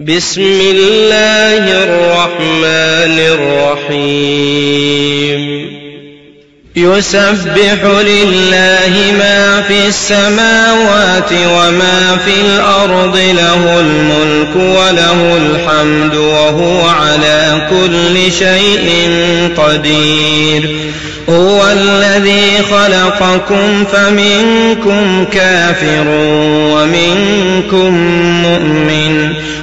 بسم الله الرحمن الرحيم. يسبح لله ما في السماوات وما في الأرض له الملك وله الحمد وهو على كل شيء قدير. هو الذي خلقكم فمنكم كافر ومنكم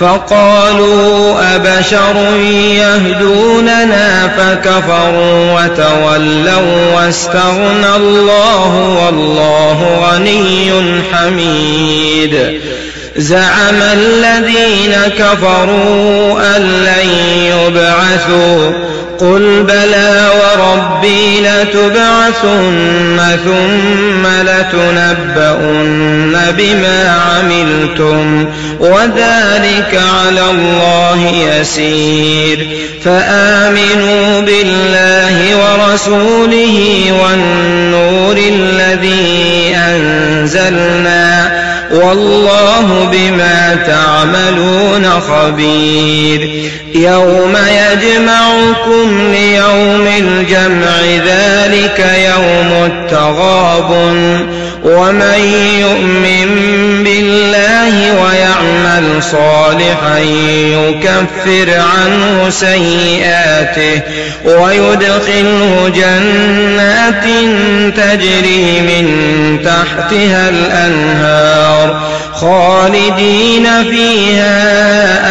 فقالوا أبشر يهدوننا فكفروا وتولوا واستغنى الله والله غني حميد زعم الذين كفروا أن لن يبعثوا قل بلى وربي لتبعثن ثم لتنبؤن بما عملتم وذلك على الله يسير فآمنوا بالله ورسوله والنور الذي أنزلنا والله بما تعملون خبير. يوم يجمعكم ليوم الجمع ذلك يوم التغابن. ومن يؤمن صالحا يكفر عنه سيئاته ويدخله جنات تجري من تحتها الأنهار خالدين فيها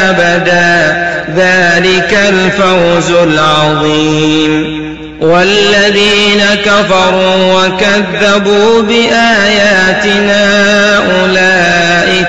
أبدا. ذلك الفوز العظيم. والذين كفروا وكذبوا بآياتنا أولئك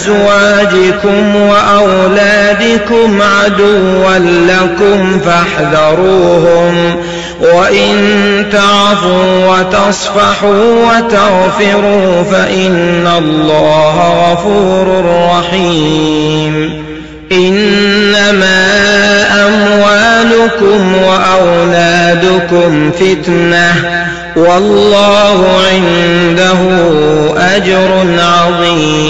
أزواجكم وأولادكم عدوا لكم فاحذروهم وإن تعفوا وتصفحوا وتغفروا فإن الله غفور رحيم. إنما أموالكم وأولادكم فتنة والله عنده أجر عظيم.